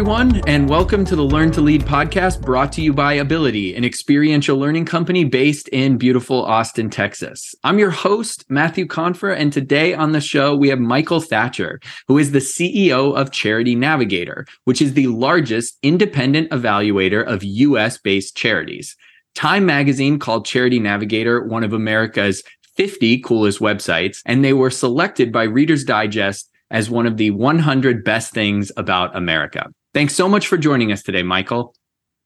everyone, and welcome to the Learn to Lead podcast brought to you by Abilitie, an experiential learning company based in beautiful Austin, Texas. I'm your host, Matthew Confer, and today on the show, we have Michael Thatcher, who is the CEO of Charity Navigator, which is the largest independent evaluator of US based charities. Time magazine called Charity Navigator one of America's 50 coolest websites, and they were selected by Reader's Digest as one of the 100 best things about America. Thanks so much for joining us today, Michael.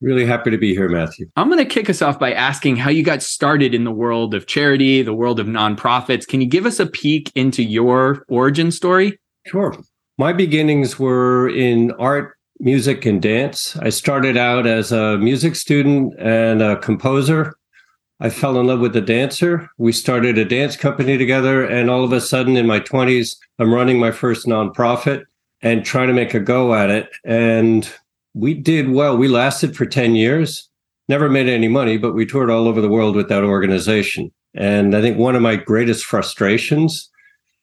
Really happy to be here, Matthew. I'm going to kick us off by asking how you got started in the world of charity, the world of nonprofits. Can you give us a peek into your origin story? Sure. My beginnings were in art, music, and dance. I started out as a music student and a composer. I fell in love with a dancer. We started a dance company together. And all of a sudden, in my 20s, I'm running my first nonprofit and trying to make a go at it. And we did well. We lasted for 10 years, never made any money, but we toured all over the world with that organization. And I think one of my greatest frustrations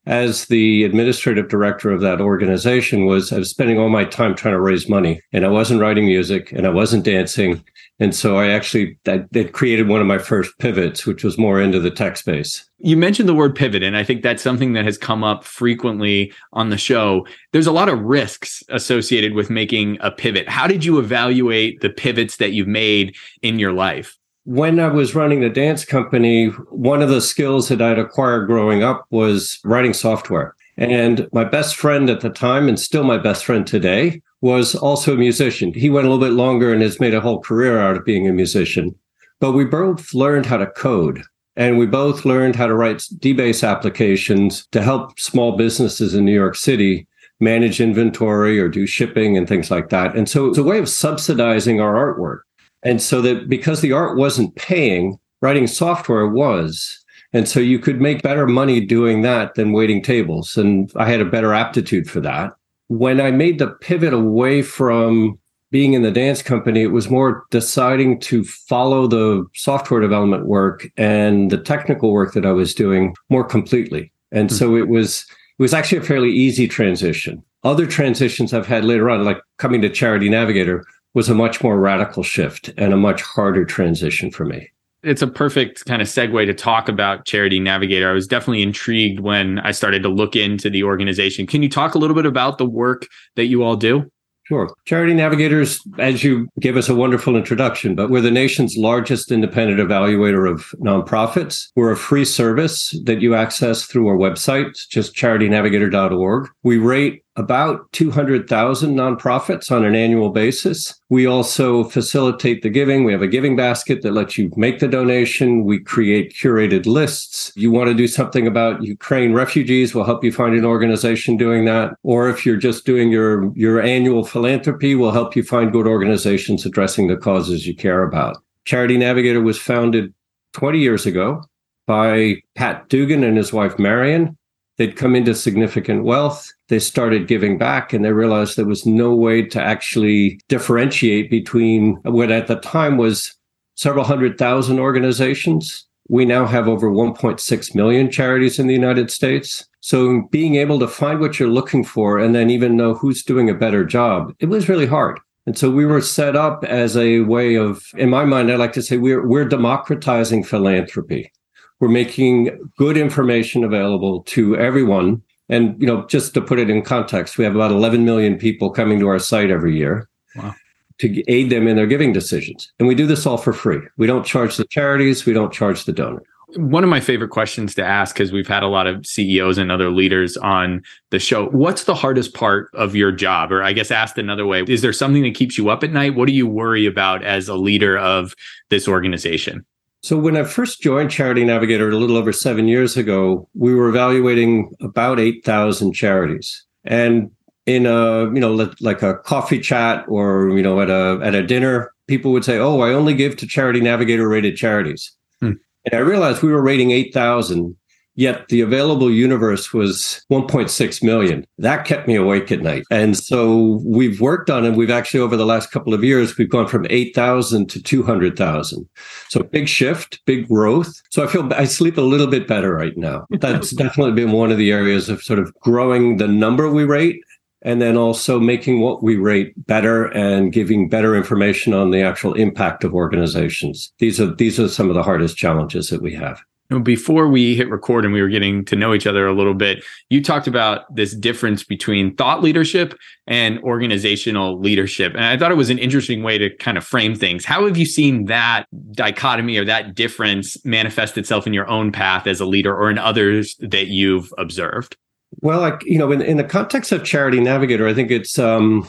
as the administrative director of that organization was I was spending all my time trying to raise money and I wasn't writing music and I wasn't dancing and so I actually that, that created one of my first pivots, which was more into the tech space. You mentioned the word pivot, and I think that's something that has come up frequently on the show. There's a lot of risks associated with making a pivot. How did you evaluate the pivots that you've made in your life? When I was running the dance company, one of the skills that I'd acquired growing up was writing software. And my best friend at the time, and still my best friend today, was also a musician. He went a little bit longer and has made a whole career out of being a musician. But we both learned how to code. And we both learned how to write DBase applications to help small businesses in New York City manage inventory or do shipping and things like that. And so it's a way of subsidizing our artwork. And so that because the art wasn't paying, writing software was. And so you could make better money doing that than waiting tables. And I had a better aptitude for that when I made the pivot away from being in the dance company, it was more deciding to follow the software development work and the technical work that I was doing more completely. And mm-hmm. so it was it was actually a fairly easy transition. Other transitions I've had later on, like coming to Charity Navigator, was a much more radical shift and a much harder transition for me it's a perfect kind of segue to talk about Charity Navigator. I was definitely intrigued when I started to look into the organization. Can you talk a little bit about the work that you all do? Sure. Charity Navigators, as you give us a wonderful introduction, but we're the nation's largest independent evaluator of nonprofits. We're a free service that you access through our website, just charitynavigator.org. We rate about 200,000 nonprofits on an annual basis. We also facilitate the giving. We have a giving basket that lets you make the donation. We create curated lists. You want to do something about Ukraine refugees, we'll help you find an organization doing that. Or if you're just doing your, your annual philanthropy, we'll help you find good organizations addressing the causes you care about. Charity Navigator was founded 20 years ago by Pat Dugan and his wife Marion. They'd come into significant wealth. They started giving back and they realized there was no way to actually differentiate between what at the time was several hundred thousand organizations. We now have over 1.6 million charities in the United States. So being able to find what you're looking for and then even know who's doing a better job, it was really hard. And so we were set up as a way of, in my mind, I like to say we're, we're democratizing philanthropy. We're making good information available to everyone. And, you know, just to put it in context, we have about 11 million people coming to our site every year. Wow. To aid them in their giving decisions. And we do this all for free. We don't charge the charities, we don't charge the donor. One of my favorite questions to ask, because we've had a lot of CEOs and other leaders on the show. What's the hardest part of your job? Or I guess asked another way, is there something that keeps you up at night? What do you worry about as a leader of this organization? So when I first joined Charity Navigator a little over seven years ago, we were evaluating about 8,000 charities. And in a, you know, like a coffee chat or, you know, at a, at a dinner, people would say, oh, I only give to Charity Navigator rated charities. Hmm. And I realized we were rating 8,000 Yet the available universe was 1.6 million. That kept me awake at night. And so we've worked on it. We've actually, over the last couple of years, we've gone from 8,000 to 200,000. So big shift, big growth. So I feel I sleep a little bit better right now. That's definitely been one of the areas of sort of growing the number we rate and then also making what we rate better and giving better information on the actual impact of organizations. These are these are some of the hardest challenges that we have. Before we hit record and we were getting to know each other a little bit, you talked about this difference between thought leadership and organizational leadership. And I thought it was an interesting way to kind of frame things. How have you seen that dichotomy or that difference manifest itself in your own path as a leader or in others that you've observed? Well, like, you know, in, in the context of Charity Navigator, I think it's, um,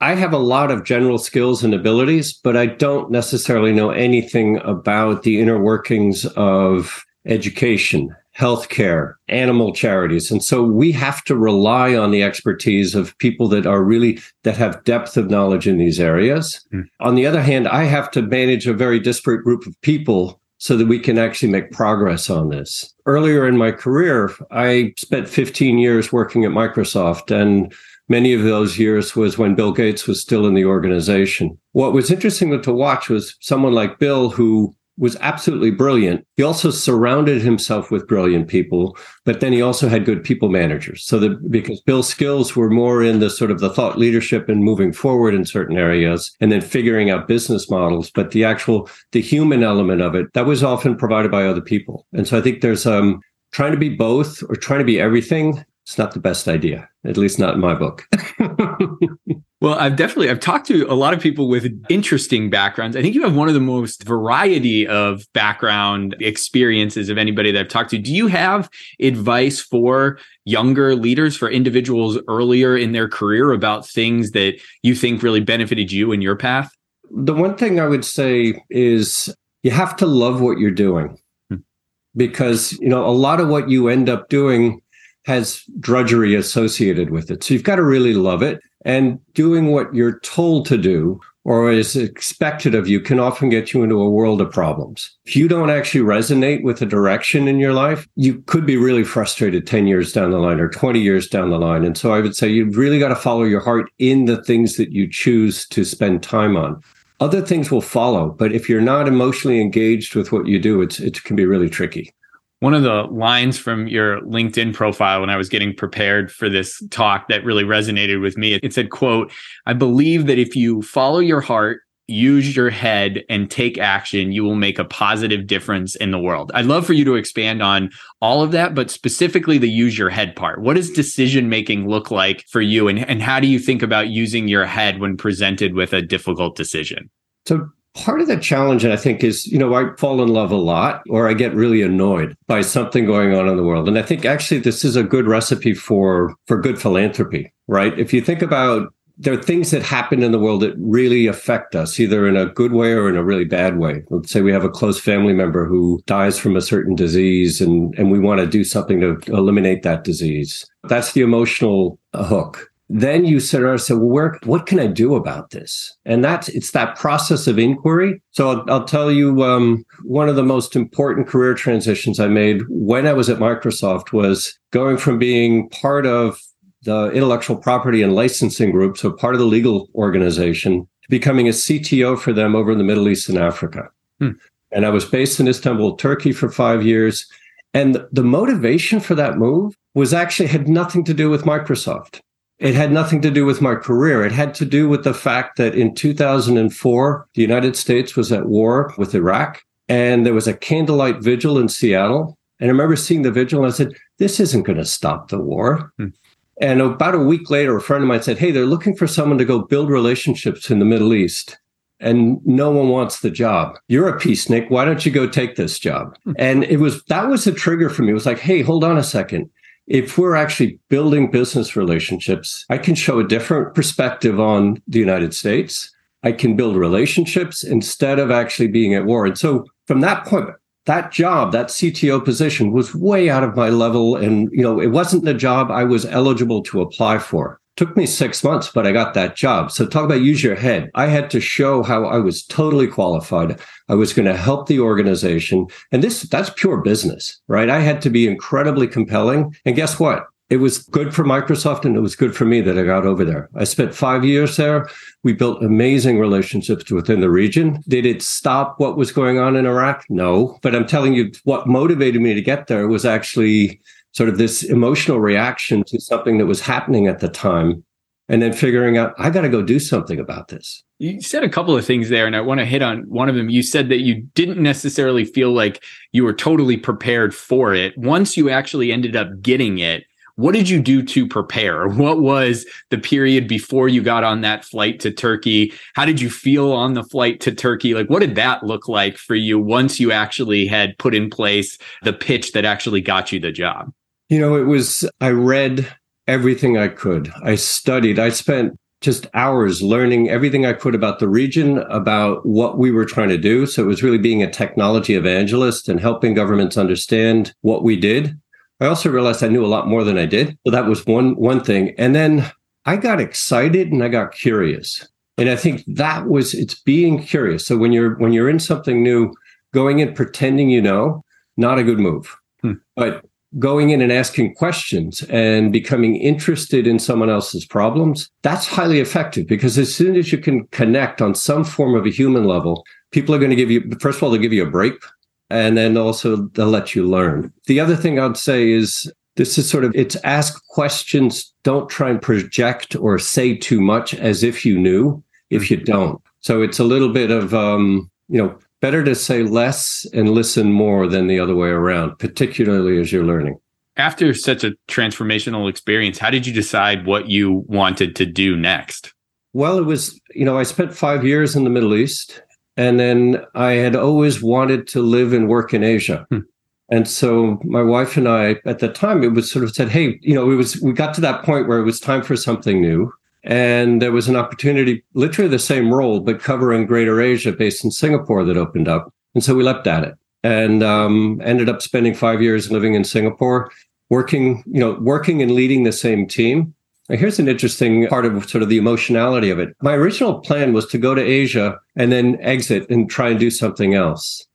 I have a lot of general skills and abilities, but I don't necessarily know anything about the inner workings of education, healthcare, animal charities. And so we have to rely on the expertise of people that are really that have depth of knowledge in these areas. Mm. On the other hand, I have to manage a very disparate group of people so that we can actually make progress on this. Earlier in my career, I spent 15 years working at Microsoft and many of those years was when Bill Gates was still in the organization. What was interesting to watch was someone like Bill who was absolutely brilliant. He also surrounded himself with brilliant people, but then he also had good people managers. So that because Bill's skills were more in the sort of the thought leadership and moving forward in certain areas and then figuring out business models, but the actual the human element of it that was often provided by other people. And so I think there's um trying to be both or trying to be everything. It's not the best idea, at least not in my book. Well, I've definitely I've talked to a lot of people with interesting backgrounds. I think you have one of the most variety of background experiences of anybody that I've talked to. Do you have advice for younger leaders, for individuals earlier in their career about things that you think really benefited you in your path? The one thing I would say is you have to love what you're doing. Hmm. Because, you know, a lot of what you end up doing has drudgery associated with it. So you've got to really love it. And doing what you're told to do or is expected of you can often get you into a world of problems. If you don't actually resonate with a direction in your life, you could be really frustrated 10 years down the line or 20 years down the line. And so I would say you've really got to follow your heart in the things that you choose to spend time on. Other things will follow, but if you're not emotionally engaged with what you do, it's, it can be really tricky one of the lines from your linkedin profile when i was getting prepared for this talk that really resonated with me it said quote i believe that if you follow your heart use your head and take action you will make a positive difference in the world. I'd love for you to expand on all of that but specifically the use your head part. What does decision making look like for you and, and how do you think about using your head when presented with a difficult decision? So part of the challenge and i think is you know i fall in love a lot or i get really annoyed by something going on in the world and i think actually this is a good recipe for for good philanthropy right if you think about there are things that happen in the world that really affect us, either in a good way or in a really bad way. Let's say we have a close family member who dies from a certain disease and, and we want to do something to eliminate that disease. That's the emotional hook then you sit there and say, well, where, what can I do about this? And that's, it's that process of inquiry. So I'll, I'll tell you, um, one of the most important career transitions I made when I was at Microsoft was going from being part of the intellectual property and licensing group, so part of the legal organization, to becoming a CTO for them over in the Middle East and Africa. Hmm. And I was based in Istanbul, Turkey for five years. And the motivation for that move was actually had nothing to do with Microsoft. It had nothing to do with my career. It had to do with the fact that in 2004, the United States was at war with Iraq and there was a candlelight vigil in Seattle. And I remember seeing the vigil and I said, this isn't going to stop the war. Hmm. And about a week later, a friend of mine said, Hey, they're looking for someone to go build relationships in the Middle East. And no one wants the job. You're a peacenik. Why don't you go take this job? Hmm. And it was that was the trigger for me. It was like, hey, hold on a second if we're actually building business relationships, I can show a different perspective on the United States. I can build relationships instead of actually being at war. And so from that point, that job, that CTO position was way out of my level. And, you know, it wasn't the job I was eligible to apply for. Took me six months, but I got that job. So talk about use your head. I had to show how I was totally qualified. I was going to help the organization. And this, that's pure business, right? I had to be incredibly compelling. And guess what? It was good for Microsoft and it was good for me that I got over there. I spent five years there. We built amazing relationships within the region. Did it stop what was going on in Iraq? No. But I'm telling you, what motivated me to get there was actually sort of this emotional reaction to something that was happening at the time. and then figuring out I got to go do something about this. You said a couple of things there, and I want to hit on one of them. You said that you didn't necessarily feel like you were totally prepared for it. Once you actually ended up getting it, what did you do to prepare? What was the period before you got on that flight to Turkey? How did you feel on the flight to Turkey? Like, what did that look like for you once you actually had put in place the pitch that actually got you the job? You know, it was, I read everything I could. I studied, I spent just hours learning everything I could about the region, about what we were trying to do. So it was really being a technology evangelist and helping governments understand what we did I also realized I knew a lot more than I did. So that was one one thing. And then I got excited and I got curious. And I think that was it's being curious. So when you're when you're in something new, going in pretending you know, not a good move. Hmm. But going in and asking questions and becoming interested in someone else's problems, that's highly effective because as soon as you can connect on some form of a human level, people are going to give you, first of all, they'll give you a break and then also they'll let you learn. The other thing I'd say is this is sort of it's ask questions, don't try and project or say too much as if you knew if you don't. So it's a little bit of um, you know, better to say less and listen more than the other way around, particularly as you're learning. After such a transformational experience, how did you decide what you wanted to do next? Well, it was, you know, I spent five years in the Middle East and then I had always wanted to live and work in Asia. Hmm. And so my wife and I, at the time, it was sort of said, hey, you know, it was, we got to that point where it was time for something new. And there was an opportunity, literally the same role, but covering Greater Asia based in Singapore that opened up. And so we leapt at it and um, ended up spending five years living in Singapore, working, you know, working and leading the same team. Now, here's an interesting part of sort of the emotionality of it. My original plan was to go to Asia and then exit and try and do something else.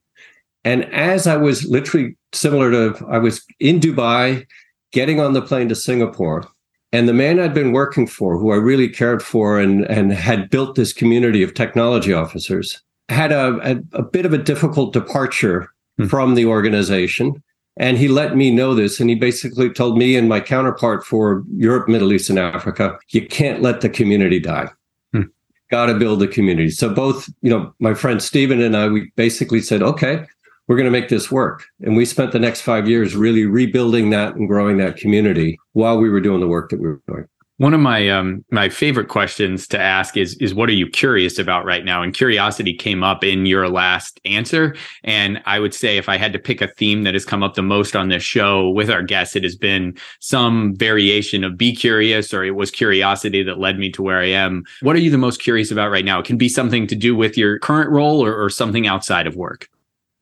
And as I was literally similar to, I was in Dubai, getting on the plane to Singapore, and the man I'd been working for, who I really cared for and, and had built this community of technology officers, had a, a, a bit of a difficult departure hmm. from the organization. And he let me know this. And he basically told me and my counterpart for Europe, Middle East, and Africa, you can't let the community die. Hmm. Got to build a community. So both, you know, my friend Stephen and I, we basically said, okay, we're going to make this work. And we spent the next five years really rebuilding that and growing that community while we were doing the work that we were doing. One of my um, my favorite questions to ask is is what are you curious about right now? And curiosity came up in your last answer. And I would say if I had to pick a theme that has come up the most on this show with our guests, it has been some variation of be curious, or it was curiosity that led me to where I am. What are you the most curious about right now? It can be something to do with your current role or, or something outside of work.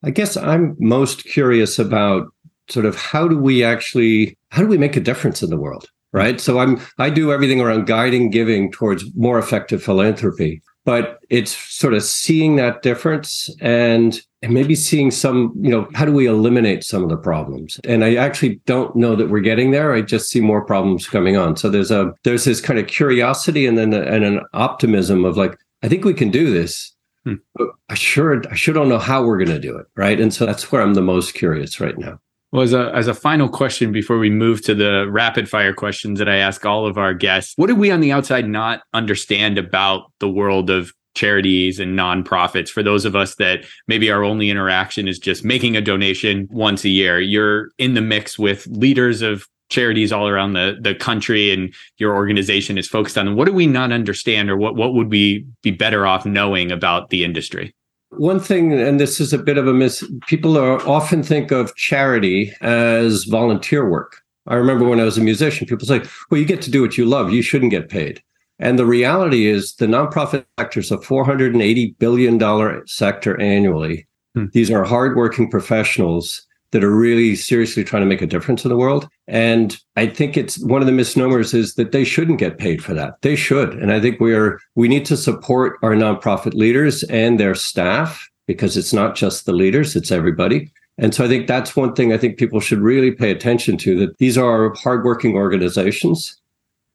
I guess I'm most curious about sort of how do we actually how do we make a difference in the world? right? So I'm I do everything around guiding giving towards more effective philanthropy. But it's sort of seeing that difference and, and maybe seeing some, you know, how do we eliminate some of the problems? And I actually don't know that we're getting there. I just see more problems coming on. So there's a there's this kind of curiosity and then a, and an optimism of like, I think we can do this. Hmm. But I sure I sure don't know how we're going to do it, right? And so that's where I'm the most curious right now. Well, as a, as a final question before we move to the rapid fire questions that I ask all of our guests, what do we on the outside not understand about the world of charities and nonprofits for those of us that maybe our only interaction is just making a donation once a year you're in the mix with leaders of charities all around the, the country and your organization is focused on them what do we not understand or what, what would we be better off knowing about the industry one thing, and this is a bit of a miss, people are often think of charity as volunteer work. I remember when I was a musician, people say, well, you get to do what you love. You shouldn't get paid. And the reality is the nonprofit sector is a $480 billion sector annually. Hmm. These are hardworking professionals that are really seriously trying to make a difference in the world. And I think it's one of the misnomers is that they shouldn't get paid for that. They should. And I think we are we need to support our nonprofit leaders and their staff because it's not just the leaders, it's everybody. And so I think that's one thing I think people should really pay attention to that these are hardworking organizations.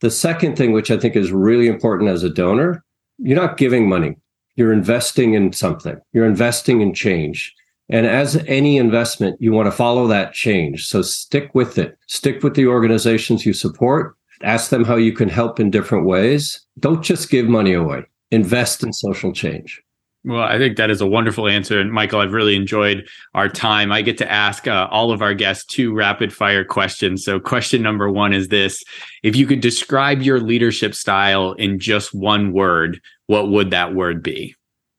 The second thing, which I think is really important as a donor, you're not giving money. You're investing in something. You're investing in change. And as any investment, you want to follow that change. So stick with it. Stick with the organizations you support. Ask them how you can help in different ways. Don't just give money away, invest in social change. Well, I think that is a wonderful answer. And Michael, I've really enjoyed our time. I get to ask uh, all of our guests two rapid fire questions. So, question number one is this If you could describe your leadership style in just one word, what would that word be?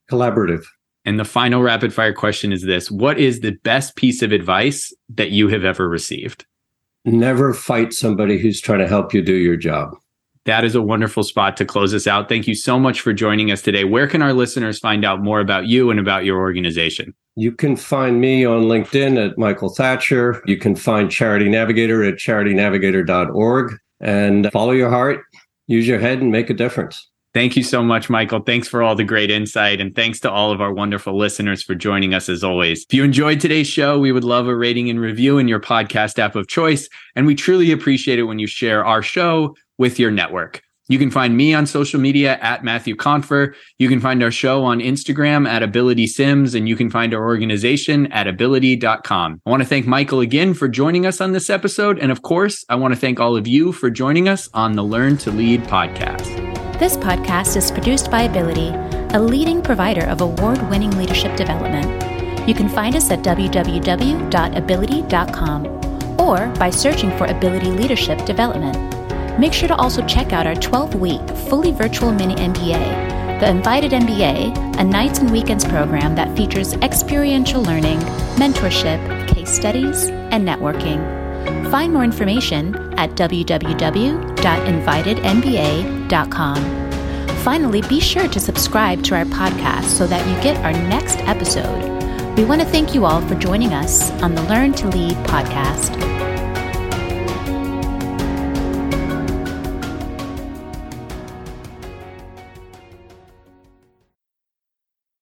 Collaborative. And the final rapid fire question is this What is the best piece of advice that you have ever received? Never fight somebody who's trying to help you do your job that is a wonderful spot to close us out. Thank you so much for joining us today. Where can our listeners find out more about you and about your organization? You can find me on LinkedIn at Michael Thatcher. You can find Charity Navigator at charitynavigator.org and follow your heart, use your head, and make a difference. Thank you so much, Michael. Thanks for all the great insight. And thanks to all of our wonderful listeners for joining us as always. If you enjoyed today's show, we would love a rating and review in your podcast app of choice. And we truly appreciate it when you share our show with your network. You can find me on social media at Matthew Confer. You can find our show on Instagram at Abilitie Sims, and you can find our organization at abilitie.com. I want to thank Michael again for joining us on this episode. And of course, I want to thank all of you for joining us on the Learn to Lead podcast. This podcast is produced by Abilitie, a leading provider of award winning leadership development. You can find us at www.abilitie.com or by searching for Abilitie Leadership Development. Make sure to also check out our 12 week, fully virtual mini MBA, the Invited MBA, a nights and weekends program that features experiential learning, mentorship, case studies, and networking. Find more information at www.invitedmba.com. Finally, be sure to subscribe to our podcast so that you get our next episode. We want to thank you all for joining us on the Learn to Lead podcast.